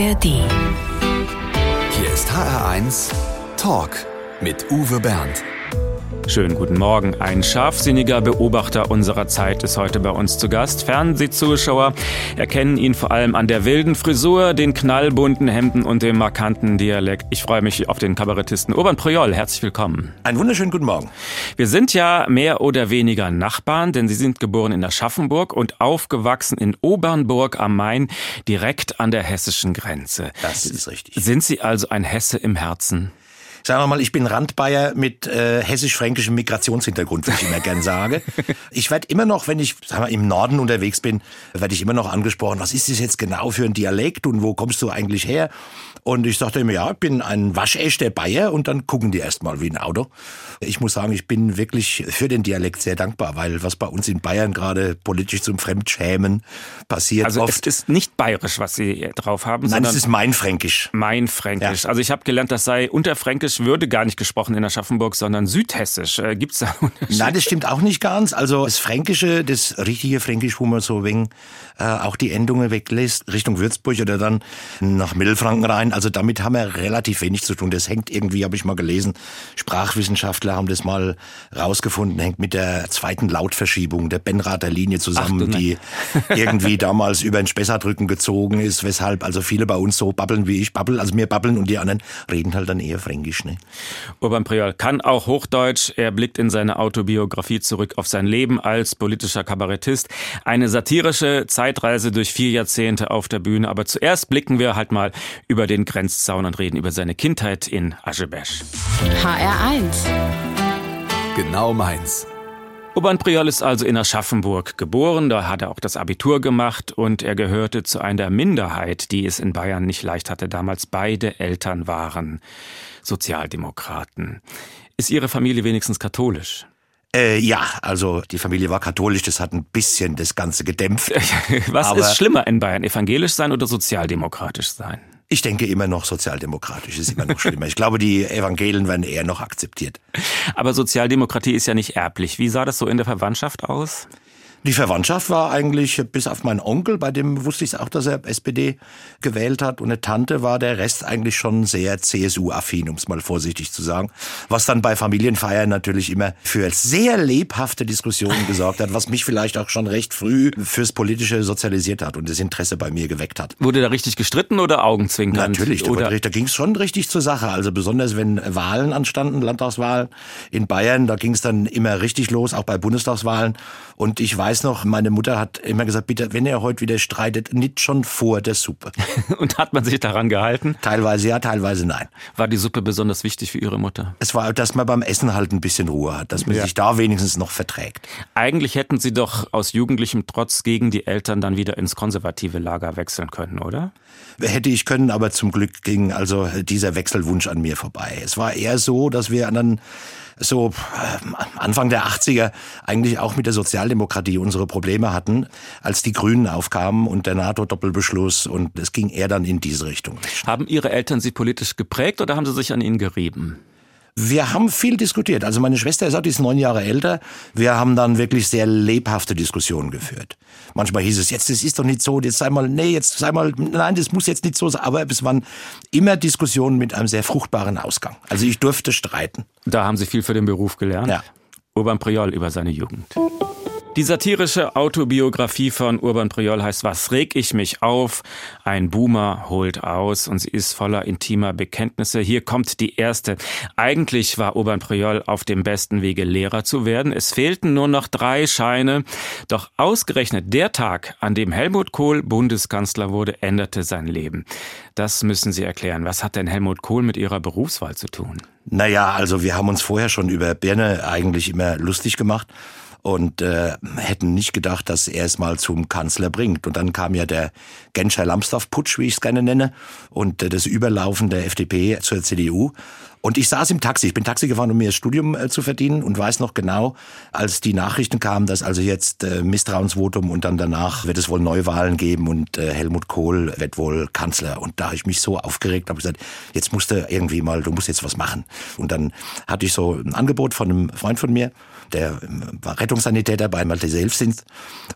ARD. Hier ist HR1 Talk mit Uwe Bernd. Schönen guten Morgen. Ein scharfsinniger Beobachter unserer Zeit ist heute bei uns zu Gast. Fernsehzuschauer erkennen ihn vor allem an der wilden Frisur, den knallbunten Hemden und dem markanten Dialekt. Ich freue mich auf den Kabarettisten Urban Projol. Herzlich willkommen. Einen wunderschönen guten Morgen. Wir sind ja mehr oder weniger Nachbarn, denn Sie sind geboren in Aschaffenburg und aufgewachsen in Obernburg am Main, direkt an der hessischen Grenze. Das ist richtig. Sind Sie also ein Hesse im Herzen? Sagen wir mal, ich bin Randbayer mit äh, hessisch-fränkischem Migrationshintergrund, wie ich immer gern sage. Ich werde immer noch, wenn ich sagen wir, im Norden unterwegs bin, werde ich immer noch angesprochen, was ist das jetzt genau für ein Dialekt und wo kommst du eigentlich her? Und ich sagte immer, ja, ich bin ein waschechter Bayer und dann gucken die erstmal wie ein Auto. Ich muss sagen, ich bin wirklich für den Dialekt sehr dankbar, weil was bei uns in Bayern gerade politisch zum Fremdschämen passiert. Also oft, es ist nicht bayerisch, was Sie drauf haben, nein, es ist mein Fränkisch. mein Fränkisch. Ja. Also ich habe gelernt, das sei Unterfränkisch würde gar nicht gesprochen in Aschaffenburg, sondern Südhessisch. Äh, Gibt es da einen Unterschied? Nein, das stimmt auch nicht ganz. Also das Fränkische, das richtige Fränkisch, wo man so wegen äh, auch die Endungen weglässt, Richtung Würzburg oder dann nach Mittelfranken rein. Also damit haben wir relativ wenig zu tun. Das hängt irgendwie, habe ich mal gelesen, Sprachwissenschaftler haben das mal rausgefunden, hängt mit der zweiten Lautverschiebung der Benrather Linie Ach zusammen, du die irgendwie damals über den Spessartrücken gezogen ist, weshalb also viele bei uns so babbeln wie ich babbel, also mir babbeln und die anderen reden halt dann eher Fränkisch. Ne? Urban Priol kann auch Hochdeutsch. Er blickt in seine Autobiografie zurück auf sein Leben als politischer Kabarettist. Eine satirische Zeitreise durch vier Jahrzehnte auf der Bühne. Aber zuerst blicken wir halt mal über den Grenzzaun und reden über seine Kindheit in Aschebesch. HR1. Genau meins. Urban Priol ist also in Aschaffenburg geboren, da hat er auch das Abitur gemacht und er gehörte zu einer Minderheit, die es in Bayern nicht leicht hatte. Damals beide Eltern waren Sozialdemokraten. Ist Ihre Familie wenigstens katholisch? Äh, ja, also die Familie war katholisch, das hat ein bisschen das Ganze gedämpft. Was Aber- ist schlimmer in Bayern, evangelisch sein oder sozialdemokratisch sein? Ich denke immer noch sozialdemokratisch, ist immer noch schlimmer. Ich glaube, die Evangelien werden eher noch akzeptiert. Aber Sozialdemokratie ist ja nicht erblich. Wie sah das so in der Verwandtschaft aus? Die Verwandtschaft war eigentlich, bis auf meinen Onkel, bei dem wusste ich auch, dass er SPD gewählt hat, und eine Tante war der Rest eigentlich schon sehr CSU-affin, um es mal vorsichtig zu sagen. Was dann bei Familienfeiern natürlich immer für sehr lebhafte Diskussionen gesorgt hat, was mich vielleicht auch schon recht früh fürs Politische sozialisiert hat und das Interesse bei mir geweckt hat. Wurde da richtig gestritten oder Augenzwinkern? Natürlich, da, Oder da ging es schon richtig zur Sache. Also besonders wenn Wahlen anstanden, Landtagswahlen in Bayern, da ging es dann immer richtig los, auch bei Bundestagswahlen. Und ich weiß noch, meine Mutter hat immer gesagt, bitte, wenn ihr heute wieder streitet, nicht schon vor der Suppe. und hat man sich daran gehalten? Teilweise ja, teilweise nein. War die Suppe besonders wichtig für Ihre Mutter? Es war, dass man beim Essen halt ein bisschen Ruhe hat, dass man Ja. sich da wenigstens noch verträgt. Eigentlich hätten Sie doch aus jugendlichem Trotz gegen die Eltern dann wieder ins konservative Lager wechseln können, oder? Hätte ich können, aber zum Glück ging also dieser Wechselwunsch an mir vorbei. Es war eher so, dass wir dann so äh, Anfang der 80er eigentlich auch mit der Sozialdemokratie unsere Probleme hatten, als die Grünen aufkamen und der NATO-Doppelbeschluss und es ging eher dann in diese Richtung. Haben Ihre Eltern Sie politisch geprägt oder haben sie sich an Ihnen gerieben? Wir haben viel diskutiert. Also meine Schwester ist auch, die ist neun Jahre älter. Wir haben dann wirklich sehr lebhafte Diskussionen geführt. Manchmal hieß es, jetzt, das ist doch nicht so, jetzt sei mal, nee, jetzt sei mal, nein, das muss jetzt nicht so sein. Aber es waren immer Diskussionen mit einem sehr fruchtbaren Ausgang. Also ich durfte streiten. Da haben Sie viel für den Beruf gelernt. Ja. Urban Priol über seine Jugend. Die satirische Autobiografie von Urban Priol heißt Was reg ich mich auf? Ein Boomer holt aus und sie ist voller intimer Bekenntnisse. Hier kommt die erste. Eigentlich war Urban Priol auf dem besten Wege Lehrer zu werden. Es fehlten nur noch drei Scheine. Doch ausgerechnet der Tag, an dem Helmut Kohl Bundeskanzler wurde, änderte sein Leben. Das müssen Sie erklären. Was hat denn Helmut Kohl mit Ihrer Berufswahl zu tun? Naja, also wir haben uns vorher schon über Birne eigentlich immer lustig gemacht und äh, hätten nicht gedacht, dass er es mal zum Kanzler bringt. Und dann kam ja der Genscher Lambsdorff-Putsch, wie ich es gerne nenne, und äh, das Überlaufen der FDP zur CDU. Und ich saß im Taxi. Ich bin Taxi gefahren, um mir das Studium äh, zu verdienen und weiß noch genau, als die Nachrichten kamen, dass also jetzt äh, Misstrauensvotum und dann danach wird es wohl Neuwahlen geben und äh, Helmut Kohl wird wohl Kanzler. Und da habe ich mich so aufgeregt, habe gesagt, jetzt musst du irgendwie mal, du musst jetzt was machen. Und dann hatte ich so ein Angebot von einem Freund von mir, der war Rettungssanitäter bei Malte Hilfsdienst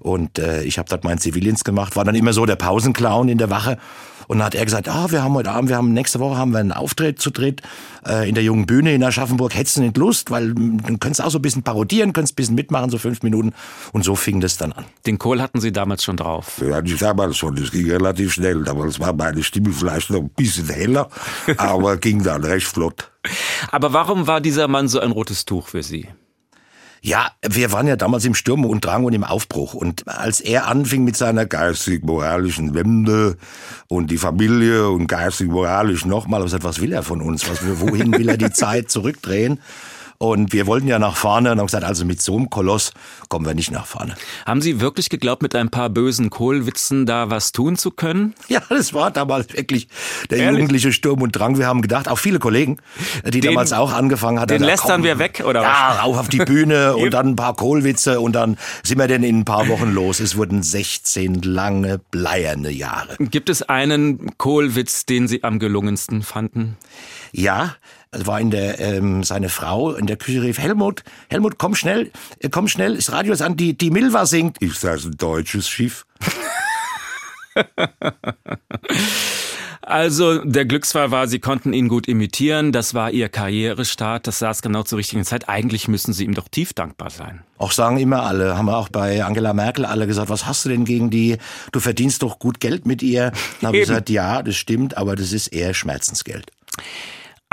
und äh, ich habe dort meinen Zivildienst gemacht, war dann immer so der Pausenclown in der Wache und dann hat er gesagt, ah, wir haben heute Abend, wir haben nächste Woche haben wir einen Auftritt zu dritt äh, in der jungen Bühne in Aschaffenburg. Hättest du nicht Lust, weil hm, dann könntest du auch so ein bisschen parodieren, könntest ein bisschen mitmachen, so fünf Minuten. Und so fing das dann an. Den Kohl hatten Sie damals schon drauf? Ja, ich damals schon. Das ging relativ schnell. Damals war meine Stimme vielleicht noch ein bisschen heller, aber ging dann recht flott. Aber warum war dieser Mann so ein rotes Tuch für Sie? Ja, wir waren ja damals im Sturm und Drang und im Aufbruch. Und als er anfing mit seiner geistig-moralischen Wende und die Familie und geistig-moralisch nochmal, was will er von uns? Was, wohin will er die Zeit zurückdrehen? Und wir wollten ja nach vorne und haben gesagt, also mit so einem Koloss kommen wir nicht nach vorne. Haben Sie wirklich geglaubt, mit ein paar bösen Kohlwitzen da was tun zu können? Ja, das war damals wirklich der Ehrlich? jugendliche Sturm und Drang. Wir haben gedacht, auch viele Kollegen, die den, damals auch angefangen hatten. Den lästern wir weg, oder was? Ja, rauf auf die Bühne und dann ein paar Kohlwitze und dann sind wir denn in ein paar Wochen los. Es wurden 16 lange, bleierne Jahre. Gibt es einen Kohlwitz, den Sie am gelungensten fanden? Ja, war in der, ähm, seine Frau in der Küche rief, Helmut, Helmut, komm schnell, äh, komm schnell, das Radio ist an, die, die Milva singt. Ist das ein deutsches Schiff? Also der Glücksfall war, Sie konnten ihn gut imitieren. Das war Ihr Karrierestart. Das saß genau zur richtigen Zeit. Eigentlich müssen Sie ihm doch tief dankbar sein. Auch sagen immer alle, haben wir auch bei Angela Merkel alle gesagt, was hast du denn gegen die? Du verdienst doch gut Geld mit ihr. Dann habe ich gesagt, ja, das stimmt, aber das ist eher Schmerzensgeld.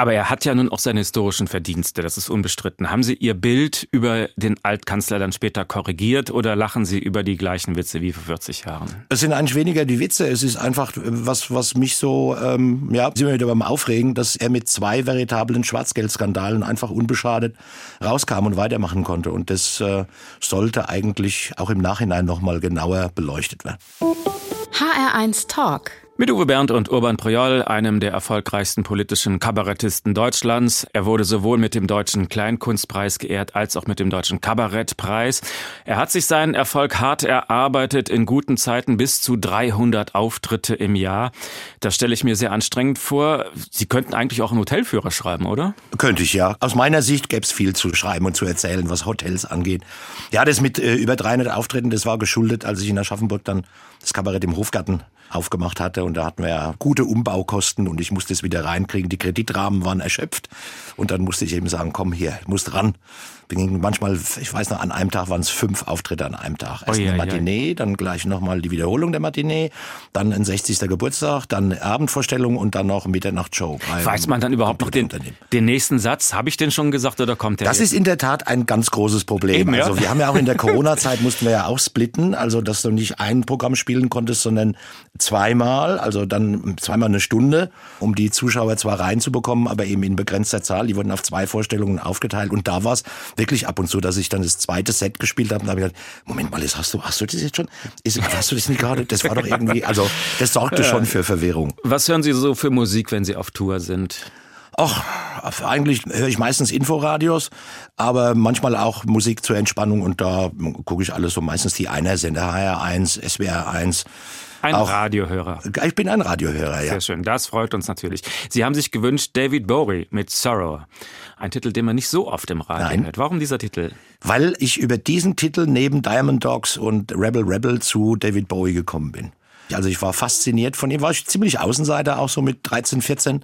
Aber er hat ja nun auch seine historischen Verdienste, das ist unbestritten. Haben Sie Ihr Bild über den Altkanzler dann später korrigiert oder lachen Sie über die gleichen Witze wie vor 40 Jahren? Es sind eigentlich weniger die Witze, es ist einfach was, was mich so, ähm, ja, sind wir wieder beim Aufregen, dass er mit zwei veritablen Schwarzgeldskandalen einfach unbeschadet rauskam und weitermachen konnte. Und das äh, sollte eigentlich auch im Nachhinein nochmal genauer beleuchtet werden. HR1 Talk mit Uwe Bernd und Urban Projol, einem der erfolgreichsten politischen Kabarettisten Deutschlands. Er wurde sowohl mit dem Deutschen Kleinkunstpreis geehrt als auch mit dem Deutschen Kabarettpreis. Er hat sich seinen Erfolg hart erarbeitet, in guten Zeiten bis zu 300 Auftritte im Jahr. Das stelle ich mir sehr anstrengend vor. Sie könnten eigentlich auch einen Hotelführer schreiben, oder? Könnte ich, ja. Aus meiner Sicht gäbe es viel zu schreiben und zu erzählen, was Hotels angeht. Ja, das mit äh, über 300 Auftritten, das war geschuldet, als ich in Aschaffenburg dann das Kabarett im Hofgarten aufgemacht hatte. Und da hatten wir ja gute Umbaukosten und ich musste es wieder reinkriegen. Die Kreditrahmen waren erschöpft. Und dann musste ich eben sagen, komm hier, ich muss bin manchmal, ich weiß noch, an einem Tag waren es fünf Auftritte an einem Tag. Erst oh, eine Matinee, ja. dann gleich nochmal die Wiederholung der Matinee, dann ein 60. Geburtstag, dann Abendvorstellung und dann noch Mitternachtsshow. Weiß man dann überhaupt noch den, den nächsten Satz? Habe ich den schon gesagt oder kommt der? Das jetzt? ist in der Tat ein ganz großes Problem. Eben, ja? Also wir haben ja auch in der Corona-Zeit mussten wir ja auch splitten, also dass du nicht ein Programm spielen konntest, sondern zweimal, also dann zweimal eine Stunde, um die Zuschauer zwar reinzubekommen, aber eben in begrenzter Zahl. Die wurden auf zwei Vorstellungen aufgeteilt und da war es wirklich ab und zu, dass ich dann das zweite Set gespielt habe und habe gedacht, Moment mal, hast du, hast du das jetzt schon? Ist, hast du das nicht gerade? Das war doch irgendwie, also das sorgte schon für Verwirrung. Was hören Sie so für Musik, wenn Sie auf Tour sind? Ach, eigentlich höre ich meistens Inforadios, aber manchmal auch Musik zur Entspannung und da gucke ich alles so meistens die Einer-Sender, HR1, SWR1. Ein auch, Radiohörer. Ich bin ein Radiohörer, ja. Sehr schön, das freut uns natürlich. Sie haben sich gewünscht David Bowie mit Sorrow. Ein Titel, den man nicht so oft im Radio Nein. hört. Warum dieser Titel? Weil ich über diesen Titel neben Diamond Dogs und Rebel Rebel zu David Bowie gekommen bin. Also ich war fasziniert von ihm, war ich ziemlich Außenseiter, auch so mit 13, 14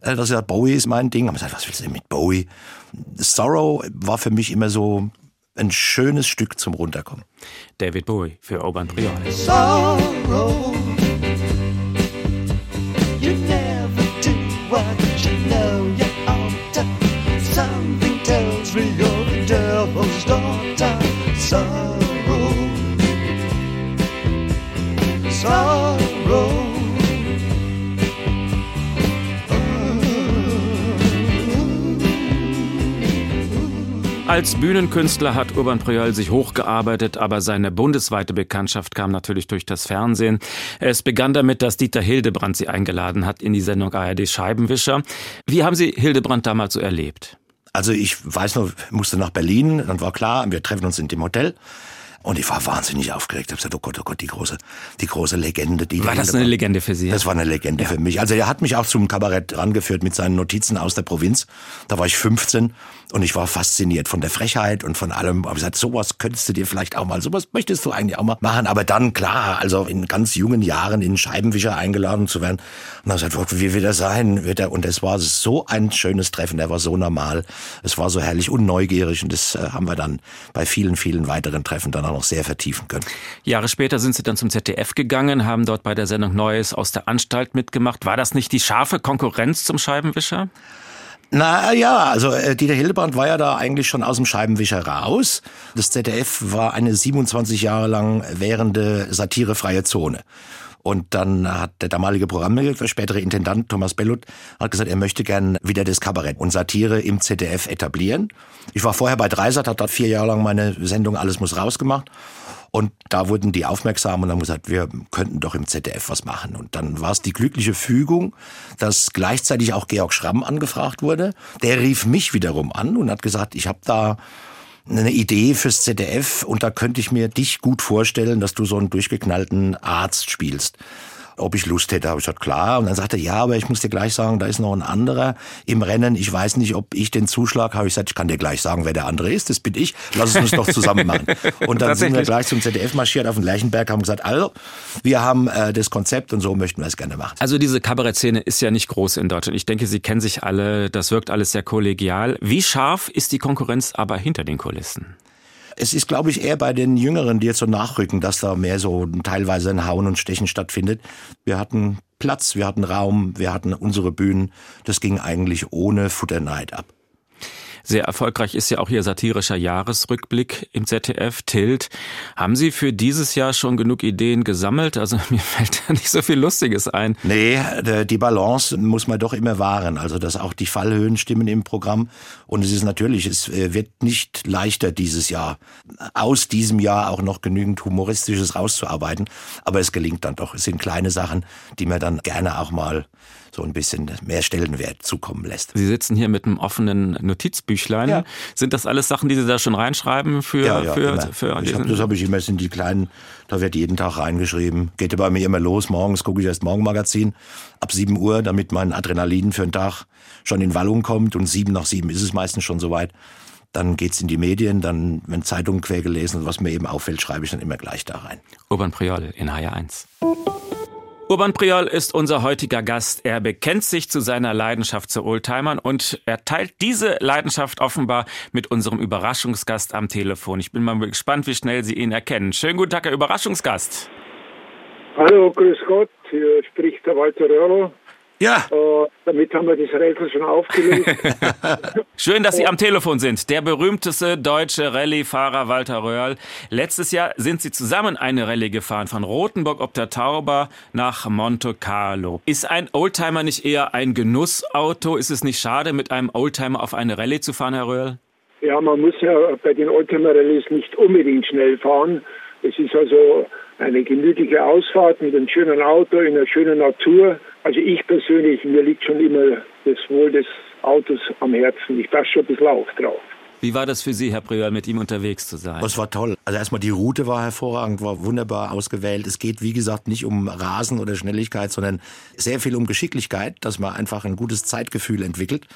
dass ich gesagt, Bowie ist mein Ding. Aber ich gesagt, was willst du denn mit Bowie? Sorrow war für mich immer so ein schönes Stück zum Runterkommen. David Bowie für Urban Prione. Sorrow. Als Bühnenkünstler hat Urban Priol sich hochgearbeitet, aber seine bundesweite Bekanntschaft kam natürlich durch das Fernsehen. Es begann damit, dass Dieter Hildebrand sie eingeladen hat in die Sendung ARD Scheibenwischer. Wie haben Sie Hildebrand damals so erlebt? Also ich weiß noch, musste nach Berlin, dann war klar, wir treffen uns in dem Hotel. Und ich war wahnsinnig aufgeregt. Ich habe gesagt, oh Gott, oh Gott, die große, die große Legende. Die war das eine Legende für Sie? Das war eine Legende ja. für mich. Also er hat mich auch zum Kabarett rangeführt mit seinen Notizen aus der Provinz. Da war ich 15 und ich war fasziniert von der Frechheit und von allem. Aber gesagt, sowas könntest du dir vielleicht auch mal, sowas möchtest du eigentlich auch mal machen. Aber dann, klar, also in ganz jungen Jahren in Scheibenwischer eingeladen zu werden. Und dann gesagt, wie wird er sein? Wird er? Und es war so ein schönes Treffen. Er war so normal. Es war so herrlich und neugierig. Und das äh, haben wir dann bei vielen, vielen weiteren Treffen dann auch noch sehr vertiefen können. Jahre später sind Sie dann zum ZDF gegangen, haben dort bei der Sendung Neues aus der Anstalt mitgemacht. War das nicht die scharfe Konkurrenz zum Scheibenwischer? Na ja, also äh, Dieter Hildebrand war ja da eigentlich schon aus dem Scheibenwischer raus. Das ZDF war eine 27 Jahre lang währende satirefreie Zone. Und dann hat der damalige Programmdirektor, spätere Intendant Thomas Bellut, hat gesagt, er möchte gern wieder das Kabarett und Satire im ZDF etablieren. Ich war vorher bei Dreisat, hat dort vier Jahre lang meine Sendung Alles muss rausgemacht. Und da wurden die aufmerksam und haben gesagt, wir könnten doch im ZDF was machen. Und dann war es die glückliche Fügung, dass gleichzeitig auch Georg Schramm angefragt wurde. Der rief mich wiederum an und hat gesagt, ich habe da eine Idee fürs ZDF und da könnte ich mir dich gut vorstellen, dass du so einen durchgeknallten Arzt spielst ob ich Lust hätte. Habe ich gesagt, klar. Und dann sagte er, ja, aber ich muss dir gleich sagen, da ist noch ein anderer im Rennen. Ich weiß nicht, ob ich den Zuschlag habe. Ich gesagt, ich kann dir gleich sagen, wer der andere ist. Das bin ich. Lass es uns doch zusammen machen. Und dann sind wir gleich zum ZDF marschiert auf den Lerchenberg, haben gesagt, also, wir haben äh, das Konzept und so möchten wir es gerne machen. Also diese Kabarettszene ist ja nicht groß in Deutschland. Ich denke, Sie kennen sich alle. Das wirkt alles sehr kollegial. Wie scharf ist die Konkurrenz aber hinter den Kulissen? Es ist, glaube ich, eher bei den Jüngeren, die jetzt so nachrücken, dass da mehr so teilweise ein Hauen und Stechen stattfindet. Wir hatten Platz, wir hatten Raum, wir hatten unsere Bühnen. Das ging eigentlich ohne Futterneid ab. Sehr erfolgreich ist ja auch Ihr satirischer Jahresrückblick im ZDF, Tilt. Haben Sie für dieses Jahr schon genug Ideen gesammelt? Also mir fällt da nicht so viel Lustiges ein. Nee, die Balance muss man doch immer wahren. Also dass auch die Fallhöhen stimmen im Programm. Und es ist natürlich, es äh, wird nicht leichter dieses Jahr, aus diesem Jahr auch noch genügend Humoristisches rauszuarbeiten. Aber es gelingt dann doch. Es sind kleine Sachen, die man dann gerne auch mal so ein bisschen mehr Stellenwert zukommen lässt. Sie sitzen hier mit einem offenen Notizbüchlein. Ja. Sind das alles Sachen, die Sie da schon reinschreiben für ja, ja, für, immer. für ich hab, Das habe ich immer sind die kleinen, da wird jeden Tag reingeschrieben. Geht bei mir immer los. Morgens gucke ich erst Morgenmagazin ab 7 Uhr, damit mein Adrenalin für den Tag schon in Wallung kommt und sieben nach sieben ist es meistens schon soweit. Dann geht's in die Medien, dann, wenn Zeitungen quer gelesen und was mir eben auffällt, schreibe ich dann immer gleich da rein. Urban Priol in HR1. Urban Priol ist unser heutiger Gast. Er bekennt sich zu seiner Leidenschaft zu Oldtimern und er teilt diese Leidenschaft offenbar mit unserem Überraschungsgast am Telefon. Ich bin mal gespannt, wie schnell Sie ihn erkennen. Schönen guten Tag, Herr Überraschungsgast. Hallo, grüß Gott. Hier spricht der Walter Röhrl. Ja. Äh, damit haben wir das Rätsel schon aufgelöst. Schön, dass Sie am Telefon sind. Der berühmteste deutsche Rallye-Fahrer Walter Röhrl. Letztes Jahr sind Sie zusammen eine Rallye gefahren, von Rothenburg ob der Tauber nach Monte Carlo. Ist ein Oldtimer nicht eher ein Genussauto? Ist es nicht schade, mit einem Oldtimer auf eine Rallye zu fahren, Herr Röhrl? Ja, man muss ja bei den Oldtimer-Rallyes nicht unbedingt schnell fahren. Es ist also eine gemütliche Ausfahrt mit einem schönen Auto in einer schönen Natur. Also ich persönlich, mir liegt schon immer das Wohl des Autos am Herzen. Ich passe schon ein bisschen auf drauf. Wie war das für Sie, Herr Priol, mit ihm unterwegs zu sein? Das war toll. Also erstmal die Route war hervorragend, war wunderbar ausgewählt. Es geht, wie gesagt, nicht um Rasen oder Schnelligkeit, sondern sehr viel um Geschicklichkeit, dass man einfach ein gutes Zeitgefühl entwickelt.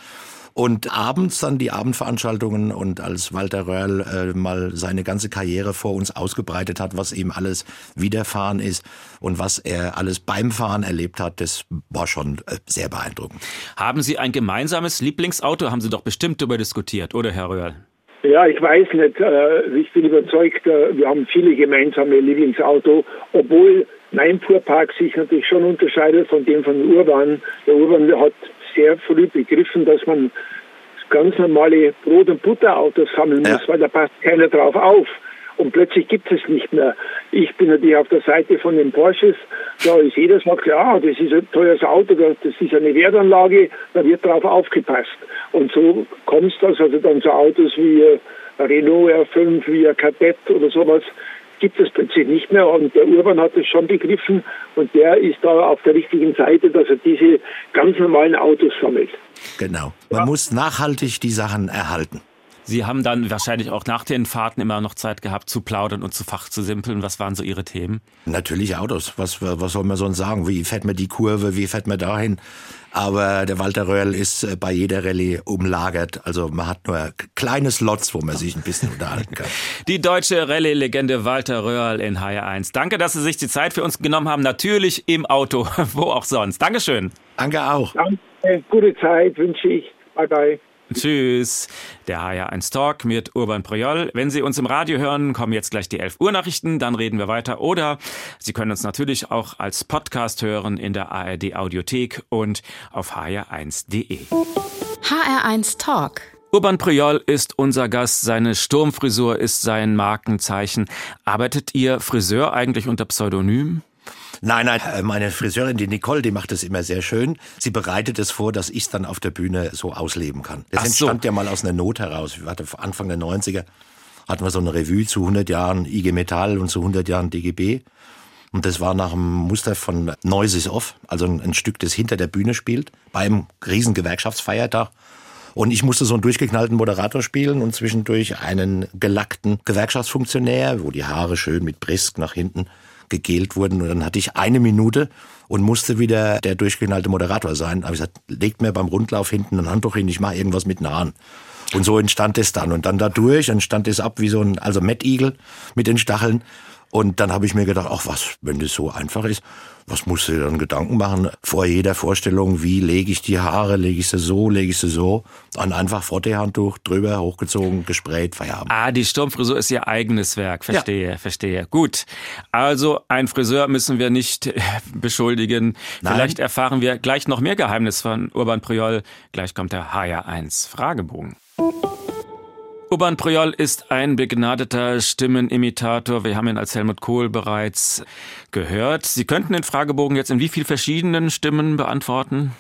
Und abends dann die Abendveranstaltungen und als Walter Röhrl äh, mal seine ganze Karriere vor uns ausgebreitet hat, was ihm alles widerfahren ist und was er alles beim Fahren erlebt hat, das war schon äh, sehr beeindruckend. Haben Sie ein gemeinsames Lieblingsauto? Haben Sie doch bestimmt darüber diskutiert, oder Herr Röhrl? Ja, ich weiß nicht. Äh, ich bin überzeugt, äh, wir haben viele gemeinsame Lieblingsauto, obwohl mein Fuhrpark sich natürlich schon unterscheidet von dem von Urban. Der Urban hat sehr früh begriffen, dass man ganz normale Brot- und Butterautos sammeln muss, ja. weil da passt keiner drauf auf. Und plötzlich gibt es nicht mehr. Ich bin natürlich auf der Seite von den Porsches. Da ist jeder sagt, ja, das ist ein teures Auto, das ist eine Wertanlage, da wird drauf aufgepasst. Und so kommt es, also dann so Autos wie Renault R5, wie ein Kadett oder sowas, gibt es plötzlich nicht mehr. Und der Urban hat es schon begriffen und der ist da auf der richtigen Seite, dass er diese ganz normalen Autos sammelt. Genau. Man ja. muss nachhaltig die Sachen erhalten. Sie haben dann wahrscheinlich auch nach den Fahrten immer noch Zeit gehabt zu plaudern und zu Fach zu simpeln. Was waren so Ihre Themen? Natürlich Autos. Was, was soll man sonst sagen? Wie fährt man die Kurve? Wie fährt man dahin? Aber der Walter Röhrl ist äh, bei jeder Rallye umlagert. Also man hat nur kleine Slots, wo man sich ein bisschen unterhalten kann. Die deutsche Rallye-Legende Walter Röhrl in HR1. Danke, dass Sie sich die Zeit für uns genommen haben. Natürlich im Auto, wo auch sonst. Dankeschön. Danke auch. Danke, gute Zeit wünsche ich. Bye bye. Tschüss. Der HR1 Talk mit Urban Priol. Wenn Sie uns im Radio hören, kommen jetzt gleich die 11 Uhr Nachrichten, dann reden wir weiter. Oder Sie können uns natürlich auch als Podcast hören in der ARD Audiothek und auf hr1.de. HR1 Talk. Urban Priol ist unser Gast. Seine Sturmfrisur ist sein Markenzeichen. Arbeitet Ihr Friseur eigentlich unter Pseudonym? Nein, nein, äh, meine Friseurin, die Nicole, die macht es immer sehr schön. Sie bereitet es vor, dass ich es dann auf der Bühne so ausleben kann. Das Ach so. entstand ja mal aus einer Not heraus. Wir hatten Anfang der 90er hatten wir so eine Revue zu 100 Jahren IG Metall und zu 100 Jahren DGB. Und das war nach dem Muster von Noises Off, also ein, ein Stück, das hinter der Bühne spielt, beim riesen Gewerkschaftsfeiertag. Und ich musste so einen durchgeknallten Moderator spielen und zwischendurch einen gelackten Gewerkschaftsfunktionär, wo die Haare schön mit Brisk nach hinten gegelt wurden. Und dann hatte ich eine Minute und musste wieder der durchgeknallte Moderator sein. Aber ich gesagt, legt mir beim Rundlauf hinten ein Handtuch hin, ich mache irgendwas mit Haaren. Und so entstand es dann. Und dann dadurch, dann stand es ab wie so ein, also Mettigel mit den Stacheln. Und dann habe ich mir gedacht, ach was, wenn das so einfach ist, was musst du dir dann Gedanken machen vor jeder Vorstellung, wie lege ich die Haare, lege ich sie so, lege ich sie so. Dann einfach Frotteehandtuch drüber, hochgezogen, gesprayt, Feierabend. Ah, die Sturmfrisur ist Ihr eigenes Werk. Verstehe, verstehe. Gut. Also, ein Friseur müssen wir nicht äh, beschuldigen. Nein. Vielleicht erfahren wir gleich noch mehr Geheimnis von Urban Priol. Gleich kommt der HR1 Fragebogen. Urban Priol ist ein begnadeter Stimmenimitator. Wir haben ihn als Helmut Kohl bereits gehört. Sie könnten den Fragebogen jetzt in wie viel verschiedenen Stimmen beantworten?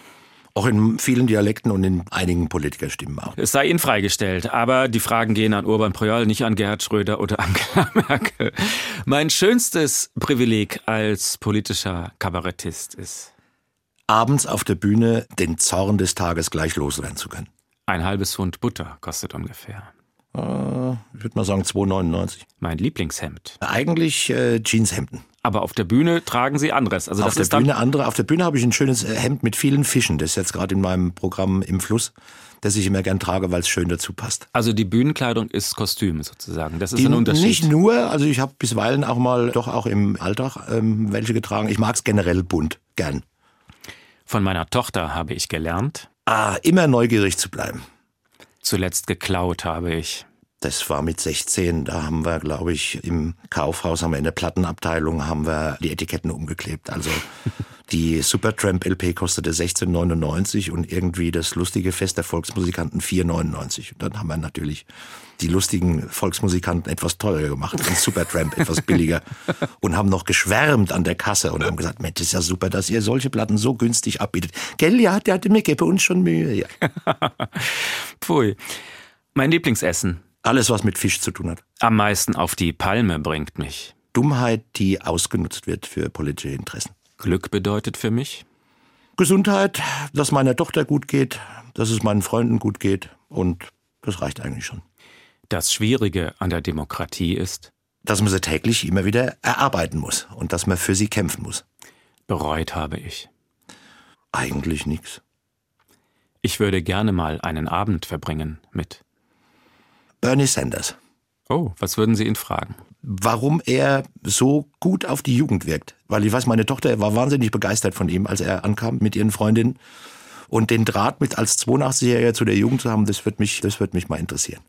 Auch in vielen Dialekten und in einigen Politikerstimmen auch. Es sei Ihnen freigestellt, aber die Fragen gehen an Urban Priol, nicht an Gerhard Schröder oder Angela Merkel. Mein schönstes Privileg als politischer Kabarettist ist, Abends auf der Bühne den Zorn des Tages gleich loswerden zu können. ein halbes Pfund Butter kostet ungefähr. Äh, ich würde mal sagen 2,99. Mein Lieblingshemd. Eigentlich äh, Jeanshemden. Aber auf der Bühne tragen Sie anderes. Also auf das der Bühne andere. Auf der Bühne habe ich ein schönes äh, Hemd mit vielen Fischen. Das ist jetzt gerade in meinem Programm im Fluss, das ich immer gern trage, weil es schön dazu passt. also die Bühnenkleidung ist Kostüm sozusagen. Das ist Die ein Unterschied. Nicht nur, also ich habe bisweilen auch mal doch auch im Alltag ähm, welche getragen. Ich mag es generell bunt, gern. Von meiner Tochter habe ich gelernt. Ah, immer neugierig zu bleiben. Zuletzt geklaut habe ich. Das war mit 16, da haben wir, glaube ich, im Kaufhaus, haben wir in der Plattenabteilung, haben wir die Etiketten umgeklebt. Also die Supertramp LP kostete 16,99 und irgendwie das lustige Fest der Volksmusikanten 4,99. Und dann haben wir natürlich die lustigen Volksmusikanten etwas teurer gemacht und Supertramp etwas billiger und haben noch geschwärmt an der Kasse und haben gesagt, Mensch, ist ja super, dass ihr solche Platten so günstig abbietet. Gell, ja, der hatte mir bei uns schon Mühe. Ja. Pfui. Mein Lieblingsessen. Alles, was mit Fisch zu tun hat. Am meisten auf die Palme bringt mich. Dummheit, die ausgenutzt wird für politische Interessen. Glück bedeutet für mich. Gesundheit, dass meiner Tochter gut geht, dass es meinen Freunden gut geht und das reicht eigentlich schon. Das Schwierige an der Demokratie ist, Dass man sie täglich immer wieder erarbeiten muss und dass man für sie kämpfen muss. bereut habe ich. Eigentlich nichts. Ich würde gerne mal einen Abend verbringen mit. Bernie Sanders. Oh, was würden Sie ihn fragen? Warum er so gut auf die Jugend wirkt. Weil ich weiß, meine Tochter war wahnsinnig begeistert von ihm, als er ankam mit ihren Freundinnen. Und den Draht mit als 82-Jähriger zu der Jugend zu haben, das wird mich, das wird mich mal interessieren.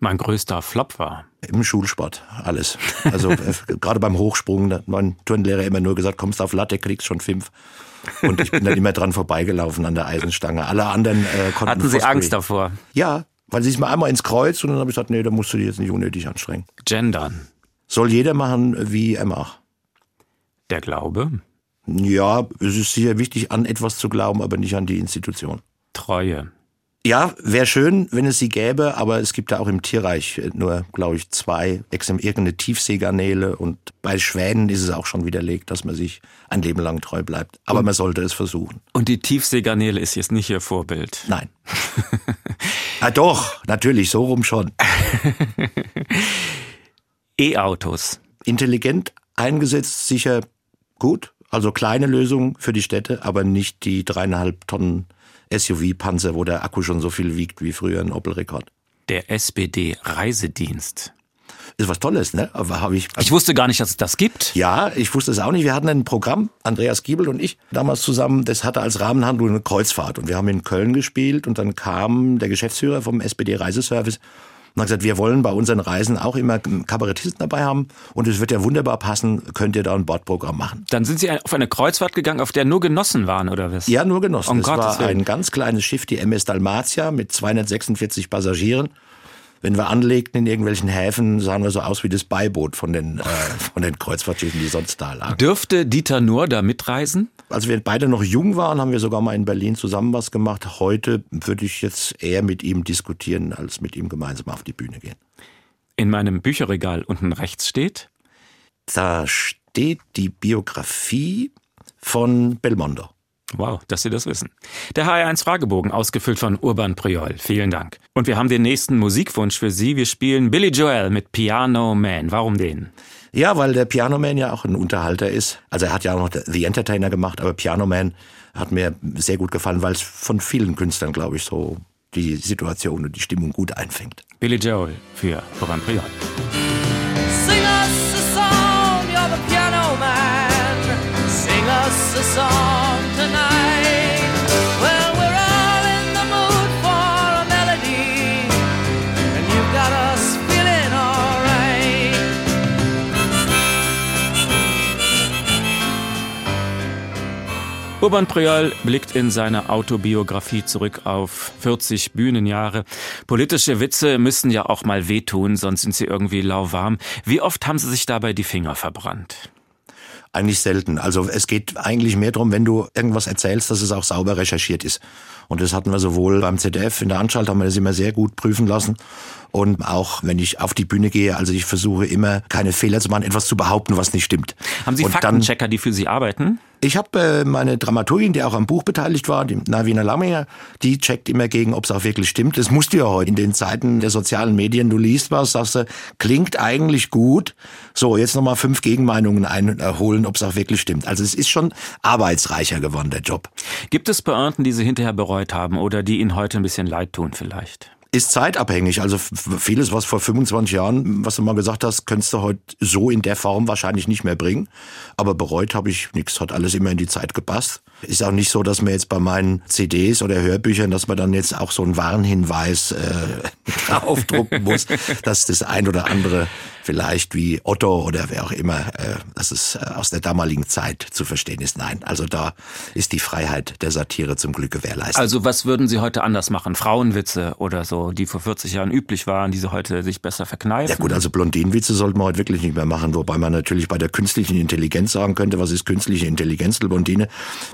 Mein größter Flop war. Im Schulsport, alles. Also äh, gerade beim Hochsprung, da hat mein Turnlehrer immer nur gesagt, kommst auf Latte, kriegst schon fünf. Und ich bin dann immer dran vorbeigelaufen an der Eisenstange. Alle anderen äh, konnten Hatten Sie. Angst davor? Ja, weil sie ist mir einmal ins Kreuz und dann habe ich gesagt, nee, da musst du dich jetzt nicht unnötig anstrengen. Gendern. Soll jeder machen, wie er macht. Der Glaube. Ja, es ist sicher wichtig, an etwas zu glauben, aber nicht an die Institution. Treue. Ja, wäre schön, wenn es sie gäbe, aber es gibt da auch im Tierreich nur, glaube ich, zwei irgendeine Tiefseegarnele und bei Schwänen ist es auch schon widerlegt, dass man sich ein Leben lang treu bleibt. Aber und, man sollte es versuchen. Und die Tiefseegarnele ist jetzt nicht Ihr Vorbild? Nein. ah, doch, natürlich, so rum schon. E-Autos. Intelligent eingesetzt, sicher gut. Also kleine Lösung für die Städte, aber nicht die dreieinhalb Tonnen SUV-Panzer, wo der Akku schon so viel wiegt wie früher ein Opel-Rekord. Der SPD-Reisedienst. Ist was Tolles, ne? Aber hab ich, ich wusste gar nicht, dass es das gibt. Ja, ich wusste es auch nicht. Wir hatten ein Programm, Andreas Giebel und ich, damals zusammen, das hatte als Rahmenhandlung eine Kreuzfahrt. Und wir haben in Köln gespielt und dann kam der Geschäftsführer vom SPD-Reiseservice und hat gesagt, wir wollen bei unseren Reisen auch immer Kabarettisten dabei haben und es wird ja wunderbar passen, könnt ihr da ein Bordprogramm machen. Dann sind Sie auf eine Kreuzfahrt gegangen, auf der nur Genossen waren, oder was? Ja, nur Genossen. Um es Gottes war Willen. ein ganz kleines Schiff, die MS Dalmatia mit 246 Passagieren wenn wir anlegten in irgendwelchen Häfen, sahen wir so aus wie das Beiboot von den, äh, von den Kreuzfahrtschiffen, die sonst da lagen. Dürfte Dieter Nuhr da mitreisen? Als wir beide noch jung waren, haben wir sogar mal in Berlin zusammen was gemacht. Heute würde ich jetzt eher mit ihm diskutieren, als mit ihm gemeinsam auf die Bühne gehen. In meinem Bücherregal unten rechts steht? Da steht die Biografie von Belmondo. Wow, dass Sie das wissen. Der HR1 Fragebogen, ausgefüllt von Urban Priol. Vielen Dank. Und wir haben den nächsten Musikwunsch für Sie. Wir spielen Billy Joel mit Piano Man. Warum den? Ja, weil der Piano Man ja auch ein Unterhalter ist. Also er hat ja auch noch The Entertainer gemacht, aber Piano Man hat mir sehr gut gefallen, weil es von vielen Künstlern, glaube ich, so die Situation und die Stimmung gut einfängt. Billy Joel für Urban Priol. Us a song. Urban Priol blickt in seiner Autobiografie zurück auf 40 Bühnenjahre. Politische Witze müssen ja auch mal wehtun, sonst sind sie irgendwie lauwarm. Wie oft haben Sie sich dabei die Finger verbrannt? Eigentlich selten. Also es geht eigentlich mehr darum, wenn du irgendwas erzählst, dass es auch sauber recherchiert ist. Und das hatten wir sowohl beim ZDF in der Anstalt, haben wir das immer sehr gut prüfen lassen. Und auch wenn ich auf die Bühne gehe, also ich versuche immer keine Fehler zu machen, etwas zu behaupten, was nicht stimmt. Haben Sie und Faktenchecker, dann, die für Sie arbeiten? Ich habe äh, meine Dramaturgin, die auch am Buch beteiligt war, die Navina Lamminger, die checkt immer gegen, ob es auch wirklich stimmt. Das musst du ja heute in den Zeiten der sozialen Medien. Du liest was, sagst du, klingt eigentlich gut. So, jetzt nochmal fünf Gegenmeinungen einholen, ob es auch wirklich stimmt. Also es ist schon arbeitsreicher geworden, der Job. Gibt es Beamten, die Sie hinterher bereut haben oder die Ihnen heute ein bisschen leid tun vielleicht? Ist zeitabhängig. Also vieles, was vor 25 Jahren, was du mal gesagt hast, könntest du heute so in der Form wahrscheinlich nicht mehr bringen. Aber bereut habe ich nichts, hat alles immer in die Zeit gepasst. Ist auch nicht so, dass man jetzt bei meinen CDs oder Hörbüchern, dass man dann jetzt auch so einen Warnhinweis äh, draufdrucken muss, dass das ein oder andere vielleicht wie Otto oder wer auch immer, äh, dass es äh, aus der damaligen Zeit zu verstehen ist. Nein, also da ist die Freiheit der Satire zum Glück gewährleistet. Also was würden Sie heute anders machen? Frauenwitze oder so, die vor 40 Jahren üblich waren, die Sie heute sich besser verkneifen? Ja gut, also Blondinenwitze sollten wir heute wirklich nicht mehr machen, wobei man natürlich bei der künstlichen Intelligenz sagen könnte, was ist künstliche Intelligenz? Blondine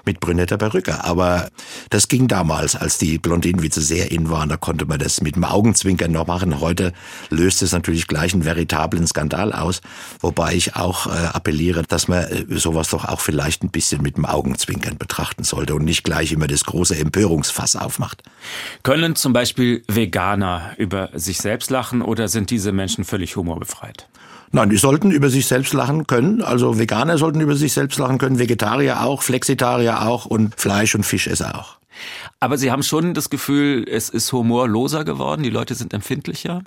mit brünetter Perücke. Aber das ging damals, als die Blondinenwitze sehr in waren, da konnte man das mit dem Augenzwinkern noch machen. Heute löst es natürlich gleich einen veritablen einen Skandal aus, wobei ich auch äh, appelliere, dass man äh, sowas doch auch vielleicht ein bisschen mit dem Augenzwinkern betrachten sollte und nicht gleich immer das große Empörungsfass aufmacht. Können zum Beispiel Veganer über sich selbst lachen oder sind diese Menschen völlig humorbefreit? Nein, die sollten über sich selbst lachen können. Also Veganer sollten über sich selbst lachen können, Vegetarier auch, Flexitarier auch und Fleisch- und Fischesser auch. Aber Sie haben schon das Gefühl, es ist humorloser geworden, die Leute sind empfindlicher?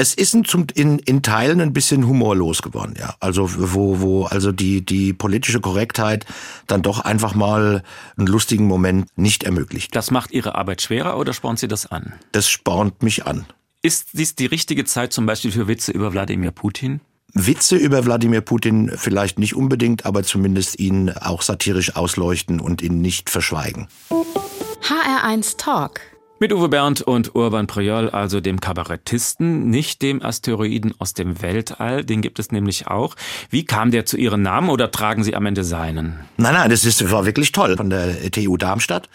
Es ist in, in, in Teilen ein bisschen humorlos geworden, ja. Also wo, wo also die, die politische Korrektheit dann doch einfach mal einen lustigen Moment nicht ermöglicht. Das macht Ihre Arbeit schwerer oder spornt Sie das an? Das spornt mich an. Ist dies die richtige Zeit zum Beispiel für Witze über Wladimir Putin? Witze über Wladimir Putin vielleicht nicht unbedingt, aber zumindest ihn auch satirisch ausleuchten und ihn nicht verschweigen. HR1 Talk mit Uwe Bernd und Urban Priol, also dem Kabarettisten, nicht dem Asteroiden aus dem Weltall, den gibt es nämlich auch. Wie kam der zu Ihren Namen oder tragen Sie am Ende seinen? Nein, nein, das ist, war wirklich toll von der TU Darmstadt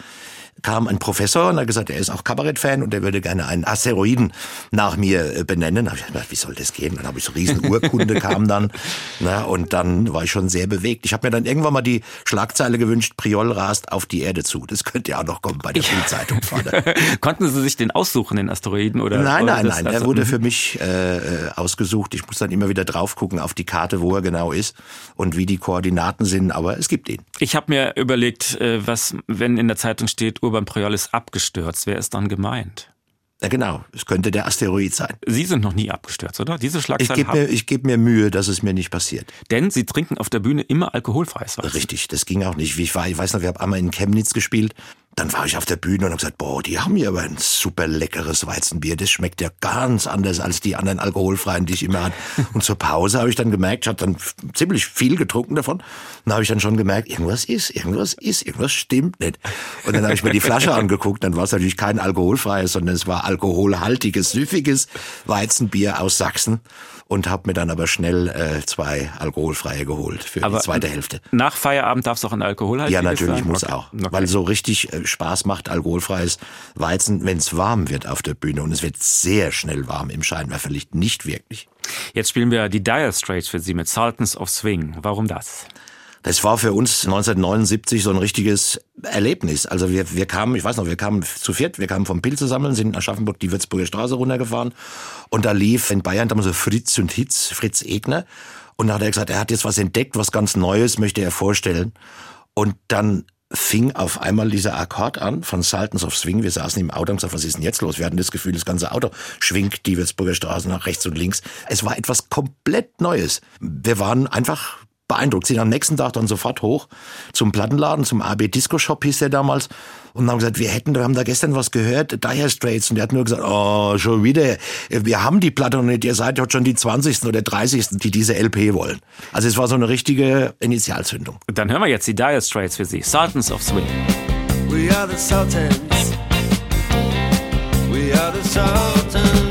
kam ein Professor und hat gesagt, er ist auch Kabarettfan und er würde gerne einen Asteroiden nach mir äh, benennen. Da habe ich gedacht, wie soll das gehen? Dann habe ich so riesen Urkunde kam dann. Na, und dann war ich schon sehr bewegt. Ich habe mir dann irgendwann mal die Schlagzeile gewünscht, Priol rast auf die Erde zu. Das könnte ja auch noch kommen bei der Bildzeitung. Konnten Sie sich den aussuchen, den Asteroiden? Oder, nein, oder nein, nein. Er wurde für mich äh, äh, ausgesucht. Ich muss dann immer wieder drauf gucken auf die Karte, wo er genau ist und wie die Koordinaten sind. Aber es gibt ihn. Ich habe mir überlegt, äh, was, wenn in der Zeitung steht, Urban Priol ist abgestürzt, wer ist dann gemeint? Ja, genau. Es könnte der Asteroid sein. Sie sind noch nie abgestürzt, oder? Diese Ich Schlagzeile gebe mir, ich geb mir Mühe, dass es mir nicht passiert. Denn Sie trinken auf der Bühne immer alkoholfreies Wasser. Richtig, das ging auch nicht. Ich war, ich weiß noch, wir haben einmal in Chemnitz gespielt. Dann war ich auf der Bühne und habe gesagt, boah, die haben hier aber ein super leckeres Weizenbier. Das schmeckt ja ganz anders als die anderen alkoholfreien, die ich immer hatte. Und zur Pause habe ich dann gemerkt, ich habe dann ziemlich viel getrunken davon. Und dann habe ich dann schon gemerkt, irgendwas ist, irgendwas ist, irgendwas stimmt nicht. Und dann habe ich mir die Flasche angeguckt. Dann war es natürlich kein alkoholfreies, sondern es war alkoholhaltiges, süffiges Weizenbier aus Sachsen. Und habe mir dann aber schnell äh, zwei alkoholfreie geholt für Aber die zweite Hälfte. Nach Feierabend darf es auch ein alkoholhaltiges Ja, natürlich sein? muss Okay. auch. Okay. Weil so richtig äh, Spaß macht alkoholfreies Weizen, wenn es warm wird auf der Bühne. Und es wird sehr schnell warm im Scheinwerferlicht. Nicht wirklich. Jetzt spielen wir die Dire Straits für Sie mit Sultans of Swing. Warum das? Das war für uns 1979 so ein richtiges Erlebnis. Also wir, wir kamen, ich weiß noch, wir kamen zu viert, wir kamen vom Pilze sammeln, sind nach Aschaffenburg die Würzburger Straße runtergefahren und da lief in Bayern damals so Fritz und Hitz, Fritz Egner. Und da hat er gesagt, er hat jetzt was entdeckt, was ganz Neues, möchte er vorstellen. Und dann fing auf einmal dieser Akkord an von Sultans of Swing. Wir saßen im Auto und gesagt, was ist denn jetzt los? Wir hatten das Gefühl, das ganze Auto schwingt die Würzburger Straße nach rechts und links. Es war etwas komplett Neues. Wir waren einfach beeindruckt. Sind am nächsten Tag dann sofort hoch zum Plattenladen, zum AB Disco Shop hieß der damals und haben gesagt, wir hätten, wir haben da gestern was gehört, Dire Straits und der hat nur gesagt, oh, schon wieder, wir haben die Platte noch nicht, ihr seid heute schon die 20. oder 30. die diese LP wollen. Also es war so eine richtige Initialzündung. Dann hören wir jetzt die Dire Straits für Sie. Sultans of Swing. We are the Sultans. We are the Sultans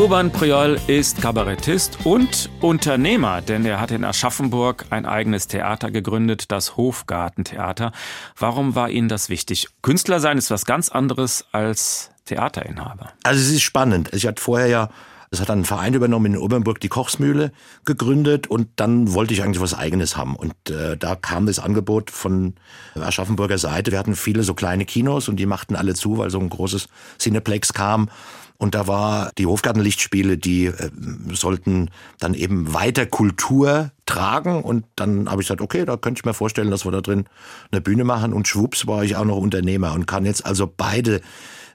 Urban Priol ist Kabarettist und Unternehmer, denn er hat in Aschaffenburg ein eigenes Theater gegründet, das Hofgartentheater. Warum war Ihnen das wichtig? Künstler sein ist was ganz anderes als Theaterinhaber. Also es ist spannend. Ich hatte vorher ja, es hat dann ein Verein übernommen in Obernburg, die Kochsmühle gegründet und dann wollte ich eigentlich was Eigenes haben. Und äh, da kam das Angebot von Aschaffenburger Seite. Wir hatten viele so kleine Kinos und die machten alle zu, weil so ein großes Cineplex kam. Und da war die Hofgartenlichtspiele, die äh, sollten dann eben weiter Kultur tragen. Und dann habe ich gesagt, okay, da könnte ich mir vorstellen, dass wir da drin eine Bühne machen. Und schwupps war ich auch noch Unternehmer und kann jetzt also beide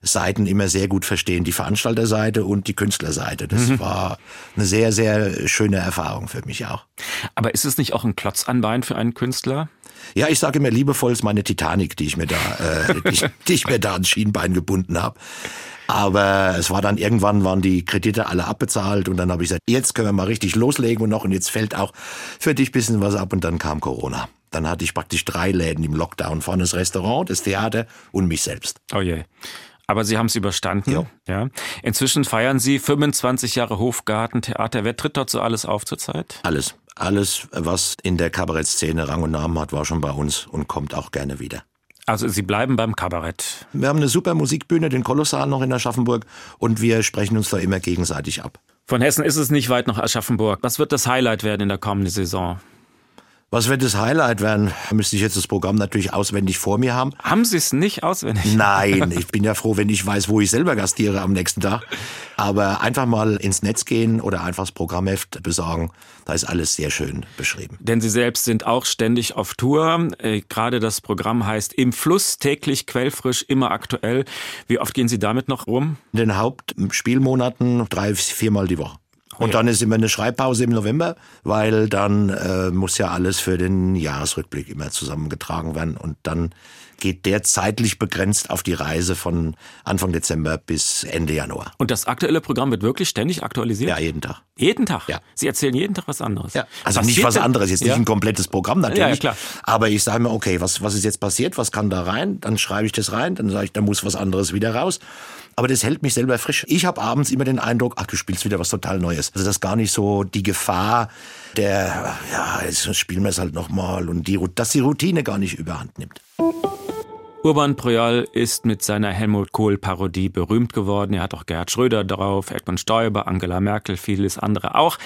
Seiten immer sehr gut verstehen. Die Veranstalterseite und die Künstlerseite. Das war eine sehr, sehr schöne Erfahrung für mich auch. Aber ist es nicht auch ein Klotz an Bein für einen Künstler? Ja, ich sage immer liebevoll, es ist meine Titanic, die ich mir da, äh, die, ich, die ich mir da ans Schienbein gebunden habe. Aber es war dann irgendwann waren die Kredite alle abbezahlt und dann habe ich gesagt, jetzt können wir mal richtig loslegen und noch und jetzt fällt auch für dich bisschen was ab und dann kam Corona. Dann hatte ich praktisch drei Läden im Lockdown, vorne das Restaurant, das Theater und mich selbst. Oh je. Aber Sie haben es überstanden. Ja. ja. Inzwischen feiern Sie 25 Jahre Hofgartentheater. Wer tritt dort so alles auf zurzeit? Alles, alles, was in der Kabarettszene Rang und Namen hat, war schon bei uns und kommt auch gerne wieder. Also Sie bleiben beim Kabarett. Wir haben eine super Musikbühne, den Kolossal noch in Aschaffenburg und wir sprechen uns da immer gegenseitig ab. Von Hessen ist es nicht weit nach Aschaffenburg. Was wird das Highlight werden in der kommenden Saison? Was wird das Highlight werden? Müsste ich jetzt das Programm natürlich auswendig vor mir haben. Haben Sie es nicht auswendig? Nein, ich bin ja froh, wenn ich weiß, wo ich selber gastiere am nächsten Tag. Aber einfach mal ins Netz gehen oder einfach das Programmheft besorgen. Da ist alles sehr schön beschrieben. Denn Sie selbst sind auch ständig auf Tour. Äh, Gerade das Programm heißt Im Fluss, täglich, quellfrisch, immer aktuell. Wie oft gehen Sie damit noch rum? In den Hauptspielmonaten drei, viermal die Woche. Und dann ist immer eine Schreibpause im November, weil dann äh, muss ja alles für den Jahresrückblick immer zusammengetragen werden. Und dann geht der zeitlich begrenzt auf die Reise von Anfang Dezember bis Ende Januar. Und das aktuelle Programm wird wirklich ständig aktualisiert? Ja, jeden Tag. Jeden Tag? Ja. Sie erzählen jeden Tag was anderes? Ja. Also Passiert nicht was anderes, jetzt nicht Ja. ein komplettes Programm natürlich. Ja, ja, klar. Aber ich sage mir, okay, was, was ist jetzt passiert? Was kann da rein? Dann schreibe ich das rein, dann sage ich, da muss was anderes wieder raus. Aber das hält mich selber frisch. Ich habe abends immer den Eindruck, ach, du spielst wieder was total Neues. Also das ist gar nicht so die Gefahr der, ja, jetzt spielen wir es halt nochmal und die, dass die Routine gar nicht überhand nimmt. Urban Proyal ist mit seiner Helmut Kohl-Parodie berühmt geworden. Er hat auch Gerhard Schröder drauf, Edmund Stoiber, Angela Merkel, vieles andere auch.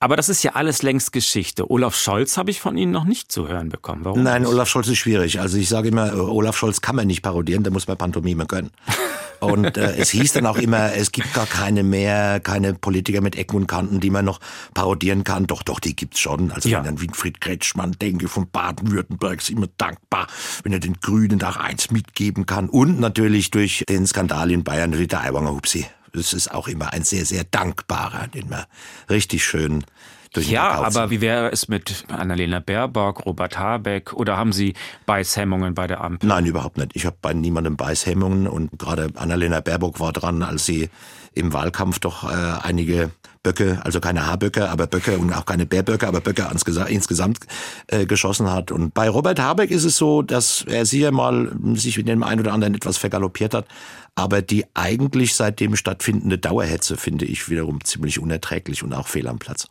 Aber das ist ja alles längst Geschichte. Olaf Scholz habe ich von Ihnen noch nicht zu hören bekommen. Warum? Nein? Olaf Scholz ist schwierig. Also ich sage immer, Olaf Scholz kann man nicht parodieren, der muss man Pantomime können. Und äh, es hieß dann auch immer, es gibt gar keine mehr, keine Politiker mit Ecken und Kanten, die man noch parodieren kann. Doch, doch, die gibt's schon. Also Ja. wenn dann Winfried Kretschmann denke von Baden-Württemberg, ist immer dankbar, wenn er den Grünen da eins mitgeben kann. Und natürlich durch den Skandal in Bayern, der Aiwanger Hupsi. Das ist auch immer ein sehr, sehr dankbarer, den man richtig schön durch Ja, aber wie wäre es mit Annalena Baerbock, Robert Habeck oder haben Sie Beißhemmungen bei der Ampel? Nein, überhaupt nicht. Ich habe bei niemandem Beißhemmungen und gerade Annalena Baerbock war dran, als sie im Wahlkampf doch äh, einige Böcke, also keine Haarböcke, aber Böcke und auch keine Bärböcke, aber Böcke insgesa- insgesamt äh, geschossen hat. Und bei Robert Habeck ist es so, dass er sicher mal sich mit dem einen oder anderen etwas vergaloppiert hat, aber die eigentlich seitdem stattfindende Dauerhetze finde ich wiederum ziemlich unerträglich und auch fehl am Platz.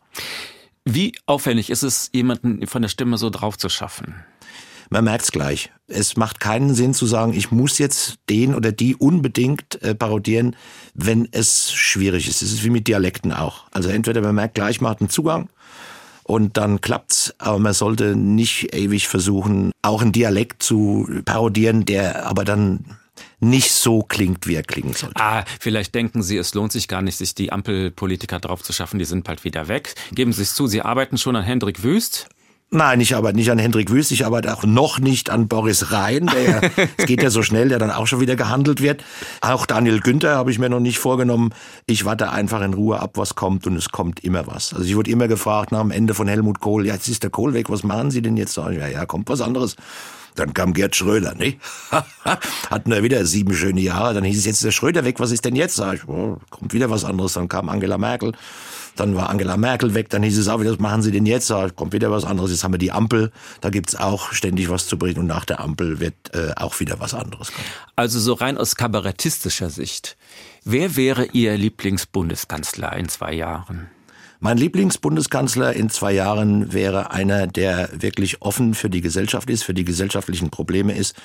Wie aufwendig ist es, jemanden von der Stimme so drauf zu schaffen? Man merkt's gleich. Es macht keinen Sinn zu sagen, ich muss jetzt den oder die unbedingt äh, parodieren, wenn es schwierig ist. Es ist wie mit Dialekten auch. Also entweder man merkt gleich, man hat einen Zugang und dann klappt's, aber man sollte nicht ewig versuchen, auch einen Dialekt zu parodieren, der aber dann nicht so klingt, wie er klingen sollte. Ah, vielleicht denken Sie, es lohnt sich gar nicht, sich die Ampelpolitiker drauf zu schaffen, die sind bald wieder weg. Geben Sie es zu, Sie arbeiten schon an Hendrik Wüst. Nein, ich arbeite nicht an Hendrik Wüst, ich arbeite auch noch nicht an Boris Rhein, der, es geht ja so schnell, der dann auch schon wieder gehandelt wird. Auch Daniel Günther habe ich mir noch nicht vorgenommen. Ich warte einfach in Ruhe ab, was kommt und es kommt immer was. Also ich wurde immer gefragt nach dem Ende von Helmut Kohl, ja, jetzt ist der Kohl weg, was machen Sie denn jetzt? Sag ich, ja, ja, kommt was anderes. Dann kam Gerd Schröder, ne? Hatten wir wieder sieben schöne Jahre. Dann hieß es jetzt der Schröder weg, was ist denn jetzt? Sag ich, oh, kommt wieder was anderes. Dann kam Angela Merkel. Dann war Angela Merkel weg, dann hieß es auch wieder, was machen Sie denn jetzt? Sag ich, kommt wieder was anderes. Jetzt haben wir die Ampel, da gibt's auch ständig was zu berichten und nach der Ampel wird äh, auch wieder was anderes kommen. Also so rein aus kabarettistischer Sicht. Wer wäre Ihr Lieblingsbundeskanzler in zwei Jahren? Mein Lieblingsbundeskanzler in zwei Jahren wäre einer, der wirklich offen für die Gesellschaft ist, für die gesellschaftlichen Probleme ist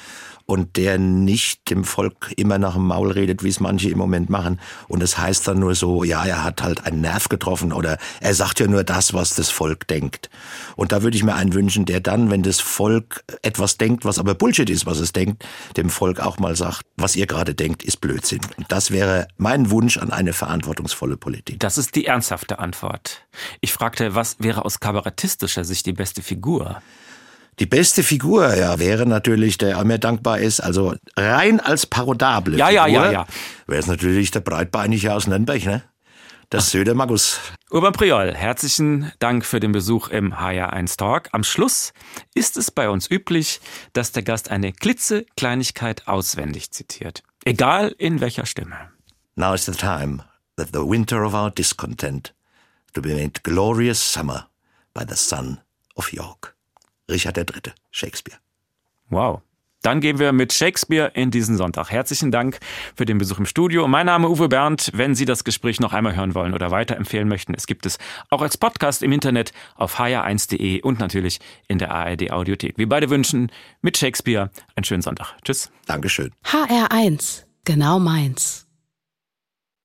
und der nicht dem Volk immer nach dem Maul redet, wie es manche im Moment machen. Und es heißt dann nur so, ja, er hat halt einen Nerv getroffen oder er sagt ja nur das, was das Volk denkt. Und da würde ich mir einen wünschen, der dann, wenn das Volk etwas denkt, was aber Bullshit ist, was es denkt, dem Volk auch mal sagt, was ihr gerade denkt, ist Blödsinn. Und das wäre mein Wunsch an eine verantwortungsvolle Politik. Das ist die ernsthafte Antwort. Ich fragte, was wäre aus kabarettistischer Sicht die beste Figur? Die beste Figur, ja, wäre natürlich, der mir dankbar ist, also rein als parodable Ja, ja, Figur, ja, ja. wäre es natürlich der breitbeinige aus Nürnberg, ne? Der Söder Magus. Urban Priol, herzlichen Dank für den Besuch im HR1 Talk. Am Schluss ist es bei uns üblich, dass der Gast eine klitzekleinigkeit auswendig zitiert. Egal in welcher Stimme. Now is the time that the winter of our discontent to be made glorious summer by the son of York. Richard III., Shakespeare. Wow. Dann gehen wir mit Shakespeare in diesen Sonntag. Herzlichen Dank für den Besuch im Studio. Mein Name Uwe Bernd. Wenn Sie das Gespräch noch einmal hören wollen oder weiterempfehlen möchten, es gibt es auch als Podcast im Internet auf hr1.de und natürlich in der ARD Audiothek. Wir beide wünschen mit Shakespeare einen schönen Sonntag. Tschüss. Dankeschön. HR1, genau meins.